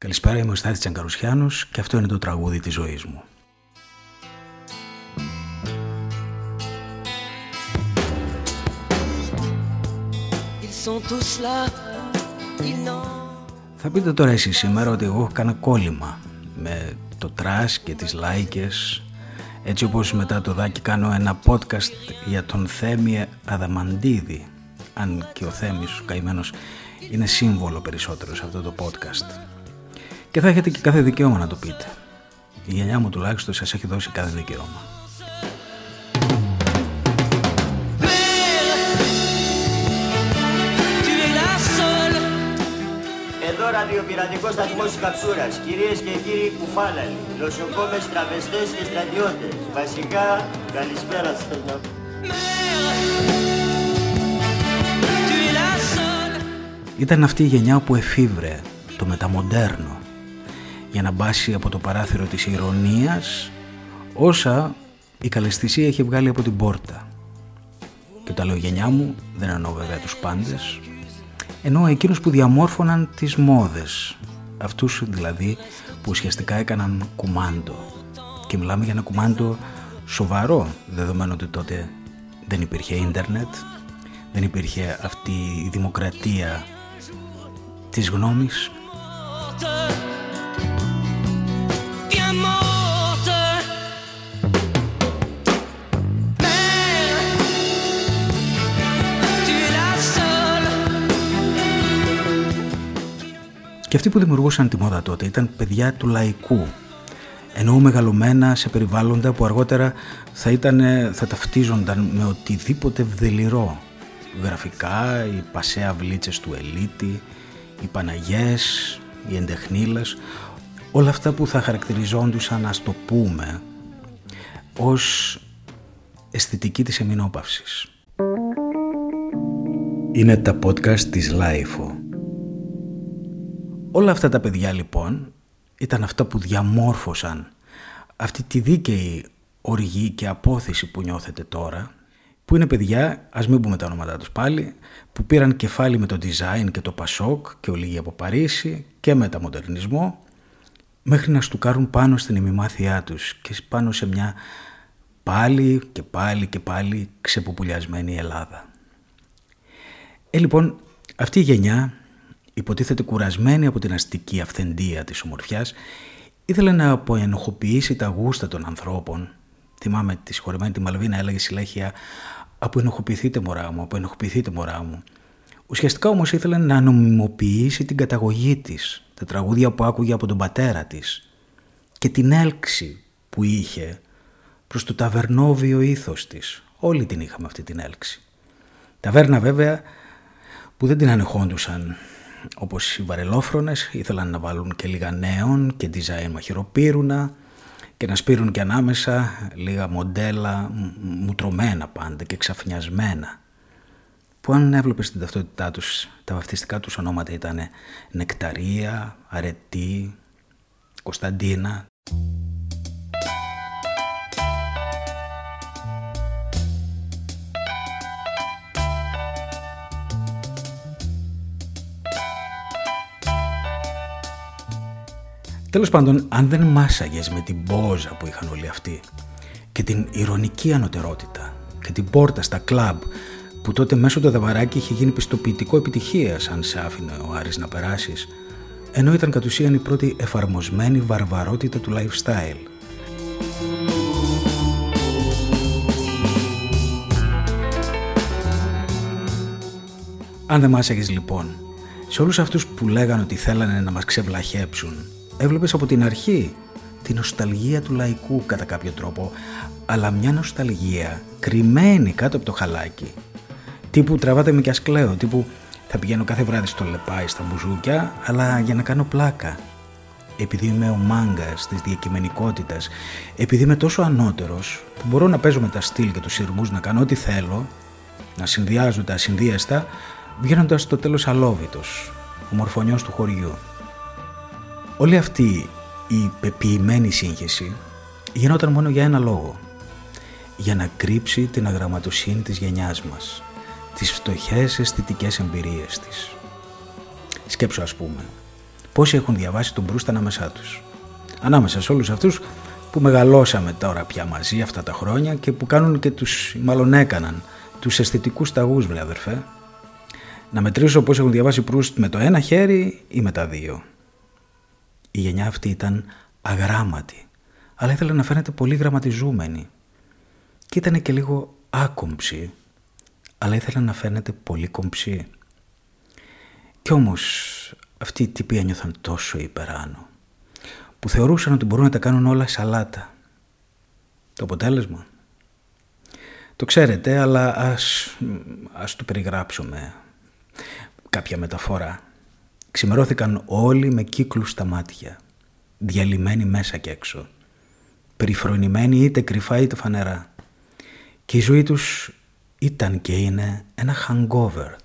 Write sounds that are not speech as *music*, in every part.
Καλησπέρα, είμαι ο Στάθης Τσαγκαρουσιάνος και αυτό είναι το τραγούδι της ζωής μου. Θα πείτε τώρα εσείς σήμερα ότι εγώ έχω κάνα κόλλημα με το trash και τις λαϊκές έτσι όπως μετά τον Δάκη κάνω ένα podcast για τον Θέμη Αδαμαντίδη αν και ο Θέμης ο καημένος είναι σύμβολο περισσότερο σε αυτό το podcast και θα έχετε και κάθε δικαίωμα να το πείτε η γενιά μου τουλάχιστον σας έχει δώσει κάθε δικαίωμα Εδώ ραδιοπειρατικό σταθμός Καψούρα. Κυρίες και κύριοι κουφάλαλοι, νοσοκόμε, τραβεστές και στρατιώτες. Βασικά, καλησπέρα σας. Ήταν αυτή η γενιά που εφήβρε το μεταμοντέρνο για να μπάσει από το παράθυρο της ηρωνίας όσα η καλεσθησία έχει βγάλει από την πόρτα. Και τα λέω γενιά μου δεν εννοώ βέβαια τους πάντες, ενώ εκείνους που διαμόρφωναν τις μόδες, αυτούς δηλαδή που ουσιαστικά έκαναν κουμάντο. Και μιλάμε για ένα κουμάντο σοβαρό, δεδομένου ότι τότε δεν υπήρχε ίντερνετ, δεν υπήρχε αυτή η δημοκρατία της γνώμης. Και αυτοί που δημιουργούσαν τη μόδα τότε ήταν παιδιά του λαϊκού, ενώ μεγαλωμένα σε περιβάλλοντα που αργότερα θα, ήταν, θα ταυτίζονταν με οτιδήποτε βδελυρό. Γραφικά, οι πασέ αυλίτσες του Ελύτη, οι Παναγιές, οι εντεχνίλες, όλα αυτά που θα χαρακτηριζόντουσαν, ας το πούμε, ως αισθητική της εμμηνόπαυσης. Είναι τα podcast της LiFO. Όλα αυτά τα παιδιά λοιπόν ήταν αυτά που διαμόρφωσαν αυτή τη δίκαιη οργή και απόθεση που νιώθετε τώρα που είναι παιδιά, ας μην πούμε τα ονόματά τους πάλι, που πήραν κεφάλι με το design και το πασόκ και ολίγοι από Παρίσι και με τα μοντερνισμό μέχρι να στουκάρουν πάνω στην ημιμάθειά τους και πάνω σε μια πάλι και πάλι και πάλι ξεποπουλιασμένη Ελλάδα. Ε, λοιπόν, αυτή η γενιά υποτίθεται κουρασμένη από την αστική αυθεντία της ομορφιάς, ήθελε να αποενοχοποιήσει τα γούστα των ανθρώπων. Θυμάμαι τη συγχωρεμένη τη Μαλβίνα έλεγε συλλέχεια «Αποενοχοποιηθείτε μωρά μου, αποενοχοποιηθείτε μωρά μου». Ουσιαστικά όμως ήθελε να νομιμοποιήσει την καταγωγή της, τα τραγούδια που άκουγε από τον πατέρα της και την έλξη που είχε προς το ταβερνόβιο ήθος της. Όλοι την είχαμε αυτή την έλξη. Ταβέρνα βέβαια που δεν την ανεχόντουσαν όπως οι βαρελόφρονες ήθελαν να βάλουν και λίγα νέων και design μαχαιροπύρουνα και να σπείρουν και ανάμεσα λίγα μοντέλα μουτρωμένα πάντα και ξαφνιασμένα που αν έβλεπες την ταυτότητά τους. Τα βαφτιστικά τους ονόματα ήταν Νεκταρία, Αρετή, Κωνσταντίνα. Τέλος πάντων, αν δεν μάσαγες με την πόζα που είχαν όλοι αυτοί και την ηρωνική ανωτερότητα και την πόρτα στα κλαμπ που τότε μέσω το δαβαράκι είχε γίνει πιστοποιητικό επιτυχία αν σε άφηνε ο Άρης να περάσεις ενώ ήταν κατ' ουσίαν η πρώτη εφαρμοσμένη βαρβαρότητα του lifestyle. Αν δεν μάσαγες λοιπόν, σε όλους αυτούς που λέγανε ότι θέλανε να μας ξεβλαχέψουν έβλεπες από την αρχή την νοσταλγία του λαϊκού κατά κάποιο τρόπο, αλλά μια νοσταλγία κρυμμένη κάτω από το χαλάκι. Τύπου τραβάτε με κι ασκλαίο, τύπου θα πηγαίνω κάθε βράδυ στο λεπάι στα μπουζούκια, αλλά για να κάνω πλάκα. Επειδή είμαι ο μάγκας της διακειμενικότητας, επειδή είμαι τόσο ανώτερος που μπορώ να παίζω με τα στυλ και τους σειρμούς να κάνω ό,τι θέλω, να συνδυάζω τα ασυνδύαστα, βγαίνοντας στο τέλος αλόβητος, ο μορφωνιό του χωριού. Όλη αυτή η πεποιημένη σύγχυση γινόταν μόνο για ένα λόγο. Για να κρύψει την αγραμματοσύνη της γενιάς μας, τις φτωχές αισθητικές εμπειρίες της. Σκέψου ας πούμε, πόσοι έχουν διαβάσει τον Μπρούστ ανάμεσά τους. Ανάμεσα σε όλους αυτούς που μεγαλώσαμε τώρα πια μαζί αυτά τα χρόνια και που κάνουν και τους, μάλλον έκαναν, τους αισθητικούς ταγούς βρε αδερφέ. Να μετρήσω πώς έχουν διαβάσει Προύστ με το ένα χέρι ή με τα δύο. Η γενιά αυτή ήταν αγράμματη, αλλά ήθελε να φαίνεται πολύ γραμματιζούμενη. Και ήταν και λίγο άκομψη, αλλά ήθελε να φαίνεται πολύ κομψή. Κι όμως αυτοί οι τύποι ένιωθαν τόσο υπεράνω, που θεωρούσαν ότι μπορούν να τα κάνουν όλα σαλάτα. Το αποτέλεσμα. Το ξέρετε, αλλά ας, ας το περιγράψουμε. Κάποια μεταφορά. Ξημερώθηκαν όλοι με κύκλους στα μάτια, διαλυμένοι μέσα και έξω, περιφρονημένοι είτε κρυφά είτε φανερά. Και η ζωή τους ήταν και είναι ένα hangover.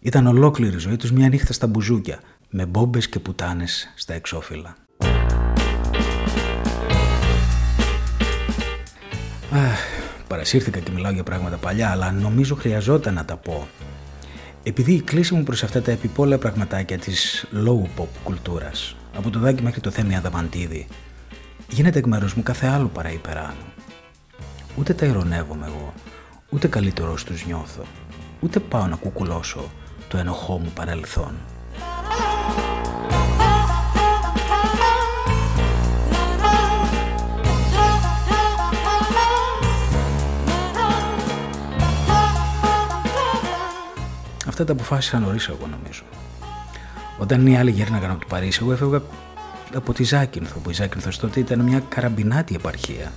Ήταν ολόκληρη η ζωή τους μια νύχτα στα μπουζούκια, με μπόμπες και πουτάνες στα εξώφυλλα. Αχ, παρασύρθηκα και μιλάω για πράγματα παλιά, αλλά νομίζω χρειαζόταν να τα πω επειδή η κλίση μου προς αυτά τα επιπόλαια πραγματάκια της low pop κουλτούρας, από το δάκι μέχρι το θέμη αδαμαντίδι, γίνεται εκ μέρους μου κάθε άλλο παρά υπεράνω. Ούτε τα ηρωνεύομαι εγώ, ούτε καλύτερος τους νιώθω, ούτε πάω να κουκουλώσω το ενοχό μου παρελθόν. Αυτά τα αποφάσισα νωρίς εγώ νομίζω. Όταν οι άλλοι γέρναγαν από το Παρίσι, εγώ έφευγα από τη Ζάκυνθο, που η Ζάκυνθος τότε ήταν μια καραμπινάτη επαρχία.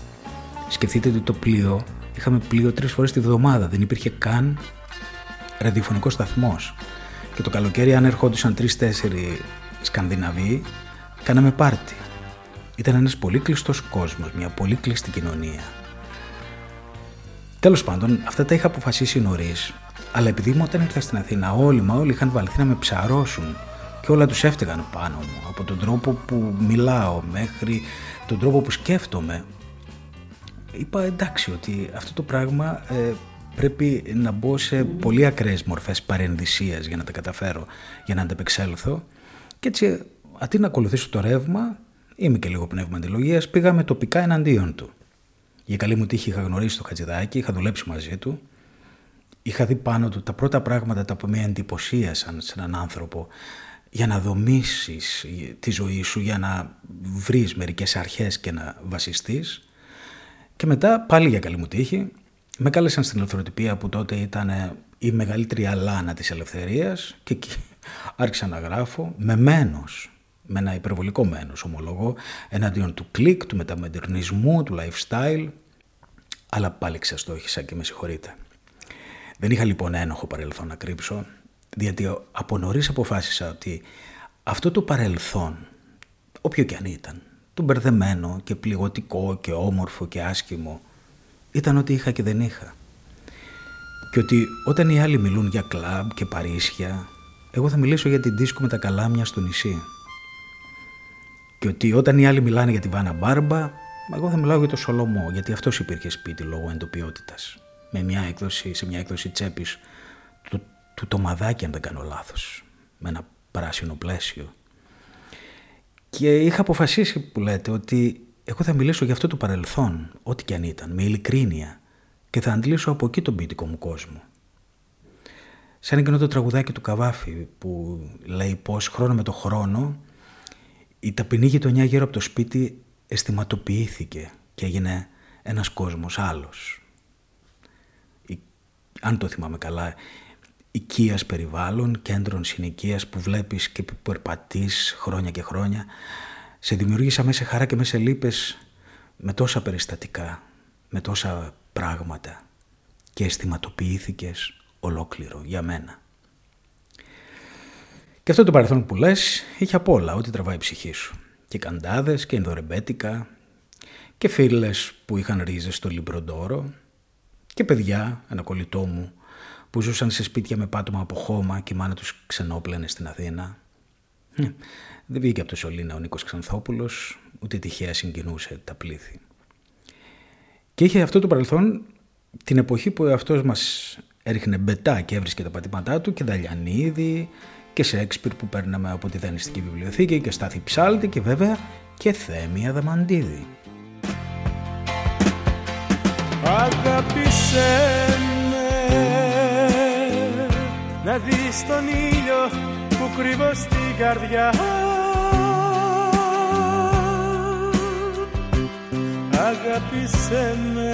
Σκεφτείτε ότι το πλοίο, είχαμε πλοίο τρεις φορές τη βδομάδα, δεν υπήρχε καν ραδιοφωνικός σταθμός. Και το καλοκαίρι, αν ερχόντουσαν τρει-τέσσερι Σκανδιναβοί, κάναμε πάρτι. Ήταν ένας πολύ κλειστός κόσμος, μια πολύ κλειστή κοινωνία. Τέλος πάντων, αυτά τα είχα αποφασίσει νωρίς αλλά επειδή μου όταν ήρθα στην Αθήνα όλοι μα όλοι είχαν βαλθεί να με ψαρώσουν και όλα τους έφταιγαν πάνω μου από τον τρόπο που μιλάω μέχρι τον τρόπο που σκέφτομαι είπα εντάξει ότι αυτό το πράγμα ε, πρέπει να μπω σε πολύ ακραίες μορφές παρενδυσίας για να τα καταφέρω, για να αντεπεξέλθω και έτσι αντί να ακολουθήσω το ρεύμα είμαι και λίγο πνεύμα αντιλογίας πήγαμε τοπικά εναντίον του. Για καλή μου τύχη είχα γνωρίσει το Χατζηδάκι, είχα δουλέψει μαζί του είχα δει πάνω του τα πρώτα πράγματα τα που με εντυπωσίασαν σε έναν άνθρωπο για να δομήσεις τη ζωή σου, για να βρεις μερικές αρχές και να βασιστείς. Και μετά, πάλι για καλή μου τύχη, με κάλεσαν στην ελευθεροτυπία που τότε ήταν η μεγαλύτερη αλάνα της ελευθερίας και εκεί *laughs* άρχισα να γράφω με μένος, με ένα υπερβολικό μένος ομολογώ, εναντίον του κλικ, του μεταμεντερνισμού, του lifestyle, αλλά πάλι ξεστόχησα και με συγχωρείτε. Δεν είχα λοιπόν ένοχο παρελθόν να κρύψω, διότι από νωρίς αποφάσισα ότι αυτό το παρελθόν, όποιο και αν ήταν, το μπερδεμένο και πληγωτικό και όμορφο και άσχημο, ήταν ότι είχα και δεν είχα. Και ότι όταν οι άλλοι μιλούν για κλαμπ και παρίσια, εγώ θα μιλήσω για την δίσκο με τα καλάμια στο νησί. Και ότι όταν οι άλλοι μιλάνε για τη Βάνα Μπάρμπα, εγώ θα μιλάω για το Σολομό, γιατί αυτός υπήρχε σπίτι λόγω εντοπιότητας με μια έκδοση, σε μια έκδοση τσέπης του, του τομαδάκι αν δεν κάνω λάθος με ένα πράσινο πλαίσιο και είχα αποφασίσει που λέτε ότι εγώ θα μιλήσω για αυτό το παρελθόν ό,τι και αν ήταν με ειλικρίνεια και θα αντλήσω από εκεί τον ποιητικό μου κόσμο. Σαν εκείνο το τραγουδάκι του Καβάφη που λέει πως χρόνο με το χρόνο η ταπεινή γειτονιά γύρω από το σπίτι αισθηματοποιήθηκε και έγινε ένας κόσμος άλλος. Αν το θυμάμαι καλά, οικίας περιβάλλον, κέντρων συνοικίας που βλέπεις και που περπατείς χρόνια και χρόνια, σε δημιουργήσα μέσα χαρά και μέσα λύπες με τόσα περιστατικά, με τόσα πράγματα και αισθηματοποιήθηκες ολόκληρο για μένα. Και αυτό το παρελθόν που λες είχε απ' όλα ό,τι τραβάει η ψυχή σου. Και καντάδες και ενδορεμπέτικα και φίλες που είχαν ρίζες στο Λιμπροντόρο και παιδιά, ένα κολλητό μου, που ζούσαν σε σπίτια με πάτωμα από χώμα και η μάνα τους ξενόπλαινε στην Αθήνα. Δεν βγήκε από το Σολίνα ο Νίκος Ξανθόπουλος, ούτε τυχαία συγκινούσε τα πλήθη. Και είχε αυτό το παρελθόν την εποχή που αυτός μας έριχνε μπετά και έβρισκε τα πατήματά του και Δαλιανίδη και Σέξπιρ που παίρναμε από τη Δανειστική Βιβλιοθήκη και Στάθη Ψάλτη και βέβαια και Θέμη Αδαμαντίδη. Αγάπησέ με να δεις τον ήλιο που κρύβω στην καρδιά. Αγάπησέ με.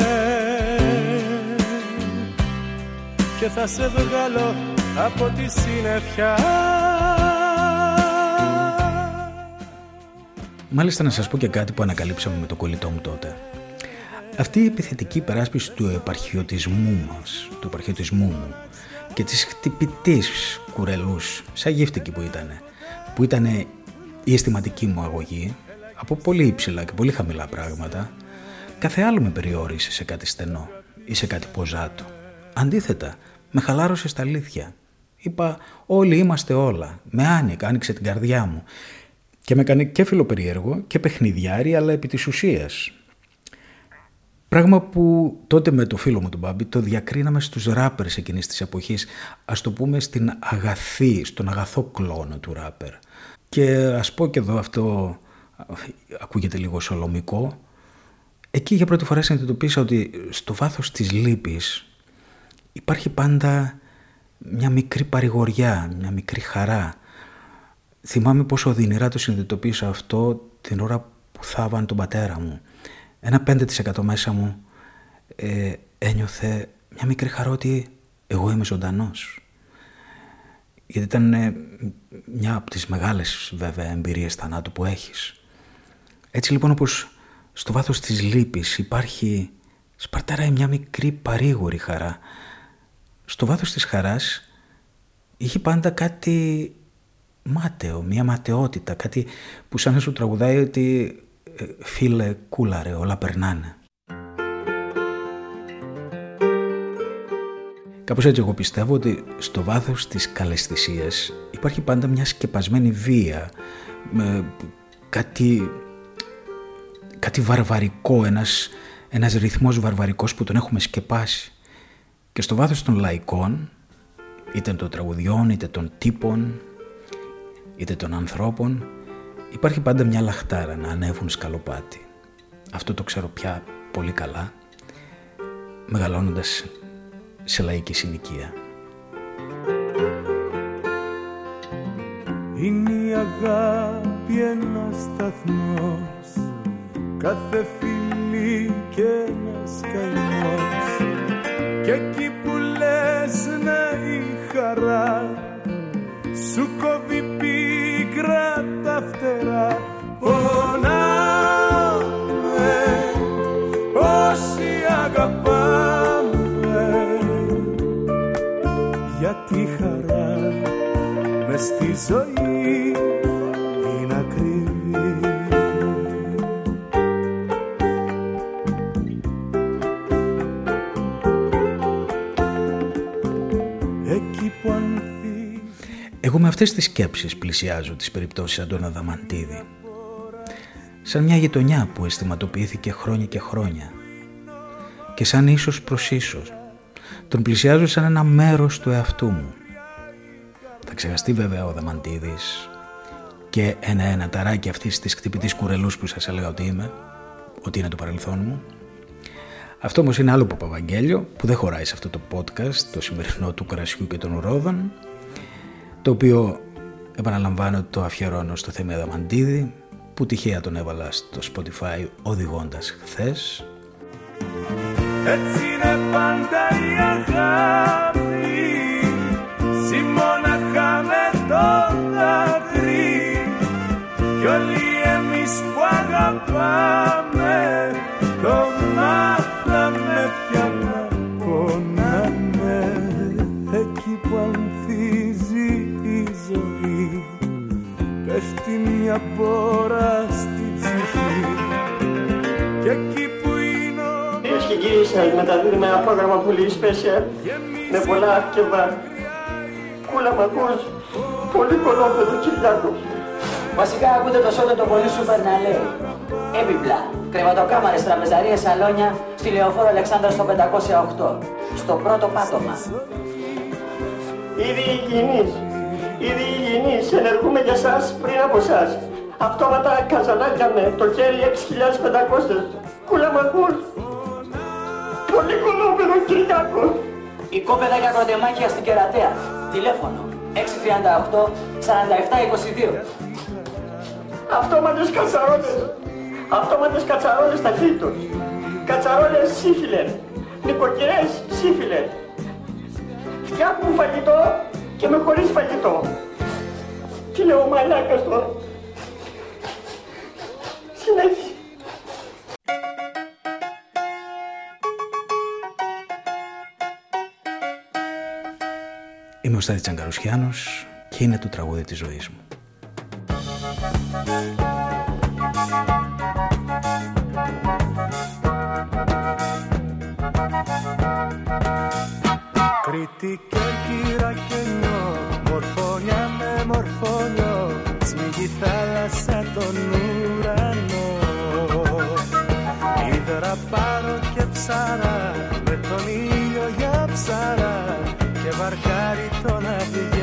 Και θα σε βγάλω από τη συννεφιά. Μάλιστα να σας πω και κάτι που ανακαλύψαμε με το κολλητό μου τότε. Αυτή η επιθετική περάσπιση του επαρχιωτισμού μας, του επαρχιωτισμού μου και της χτυπητής κουρελούς, σαν γύφτικη που ήταν, που ήταν η αισθηματική μου αγωγή, από πολύ υψηλά και πολύ χαμηλά πράγματα, κάθε άλλο με περιόρισε σε κάτι στενό ή σε κάτι ποζάτο. Αντίθετα, με χαλάρωσε στα αλήθεια. Είπα όλοι είμαστε όλα. Με άνοιγε, άνοιξε την καρδιά μου. Και με έκανε και φιλοπεριέργο και παιχνιδιάρι αλλά επί της ουσίας. Πράγμα που τότε με το φίλο μου τον Μπάμπη το διακρίναμε στους ράπερς εκείνης της εποχής, ας το πούμε στην αγαθή, στον αγαθό κλόνο του ράπερ. Και ας πω και εδώ αυτό ακούγεται λίγο σολομικό, εκεί για πρώτη φορά συνειδητοποίησα ότι στο βάθος της λύπης υπάρχει πάντα μια μικρή παρηγοριά, μια μικρή χαρά. Θυμάμαι πόσο οδυνηρά το συνειδητοποίησα αυτό την ώρα που θάβαν τον πατέρα μου ένα 5% μέσα μου ε, ένιωθε μια μικρή χαρά ότι εγώ είμαι ζωντανός. Γιατί ήταν ε, μια από τις μεγάλες βέβαια εμπειρίες θανάτου που έχεις. Έτσι λοιπόν όπως στο βάθος της λύπης υπάρχει σπαρταράει μια μικρή παρήγορη χαρά. Στο βάθος της χαράς είχε πάντα κάτι μάταιο, μια ματαιότητα, κάτι που σαν να σου τραγουδάει ότι ε, φίλε κούλαρε, όλα περνάνε. Κάπως έτσι εγώ πιστεύω ότι στο βάθος της καλεσθησίας υπάρχει πάντα μια σκεπασμένη βία, με κάτι, κάτι βαρβαρικό, ένας, ένας ρυθμός βαρβαρικός που τον έχουμε σκεπάσει. Και στο βάθος των λαϊκών, είτε των τραγουδιών, είτε των τύπων, είτε των ανθρώπων, Υπάρχει πάντα μια λαχτάρα να ανέβουν σκαλοπάτι. Αυτό το ξέρω πια πολύ καλά, μεγαλώνοντας σε λαϊκή συνοικία. Είναι η αγάπη ένας σταθμός Κάθε φιλί και ένας καημός Και στη ζωή είναι ακριβή Εκεί που ανθεί Εγώ με αυτές τις σκέψεις πλησιάζω τις περιπτώσεις Αντώνα Δαμαντίδη. Σαν μια γειτονιά που αισθηματοποιήθηκε χρόνια και χρόνια. Και σαν ίσως προς ίσως. Τον πλησιάζω σαν ένα μέρος του εαυτού μου. Θα ξεχαστεί βέβαια ο Δαμαντίδης και ένα-ένα ταράκι αυτής της χτυπητής κουρελούς που σας έλεγα ότι είμαι, ότι είναι το παρελθόν μου. Αυτό όμως είναι άλλο Παπαβαγγέλιο που δεν χωράει σε αυτό το podcast, το σημερινό του κρασιού και των ουρόδων, το οποίο επαναλαμβάνω το αφιερώνω στο Θέμη Αδαμαντίδη, που τυχαία τον έβαλα στο Spotify οδηγώντας χθες. Έτσι είναι πάντα η αγάπη Κι όλοι εμείς που αγαπάμε Το μάθαμε πια να πονάμε Εκεί που ανθίζει η ζωή Πέφτει μια μπόρα στη ψυχή Κι εκεί που είναι ο Κυρίες και κύριοι, σας μεταδίδουμε ένα πρόγραμμα πολύ special με πολλά και βάρ. Κούλα μ' ακούς, πολύ κολόπεδο Κυριάκο. Βασικά ακούτε το σώμα το πολύ σούπερ να λέει. Έπιπλα, κρεβατοκάμαρες, τραπεζαρίες, σαλόνια, στη Λεωφόρο Αλεξάνδρα στο 508. Στο πρώτο πάτωμα. Ήδη υγιεινείς, Ήδη υγιεινείς, ενεργούμε για σας πριν από εσάς. Αυτόματα καζανάκια με, το χέρι 6.500. Κούλα μ' ακούς. Πολύ κολόπεδο Κυριάκο. Η κόπεδα για κροτεμάκια στην Κερατέα. Τηλέφωνο 638 4722. Αυτόματες κατσαρόλες. Αυτόματες κατσαρόλες ταχύτητος. Κατσαρόλες σύφιλερ. Νοικοκυρές σύφιλερ. Φτιάχνουν φαγητό και με χωρίς φαγητό. Τι λέω μαλάκας τώρα. Συνέχισε. Είμαι ο Στάδης Τσαγκαρουσιάνος και είναι το τραγούδι της ζωής μου. Ήδρα πάρω και ψάρα Με τον ήλιο για ψάρα Και βαρκάρι τον αυγερινό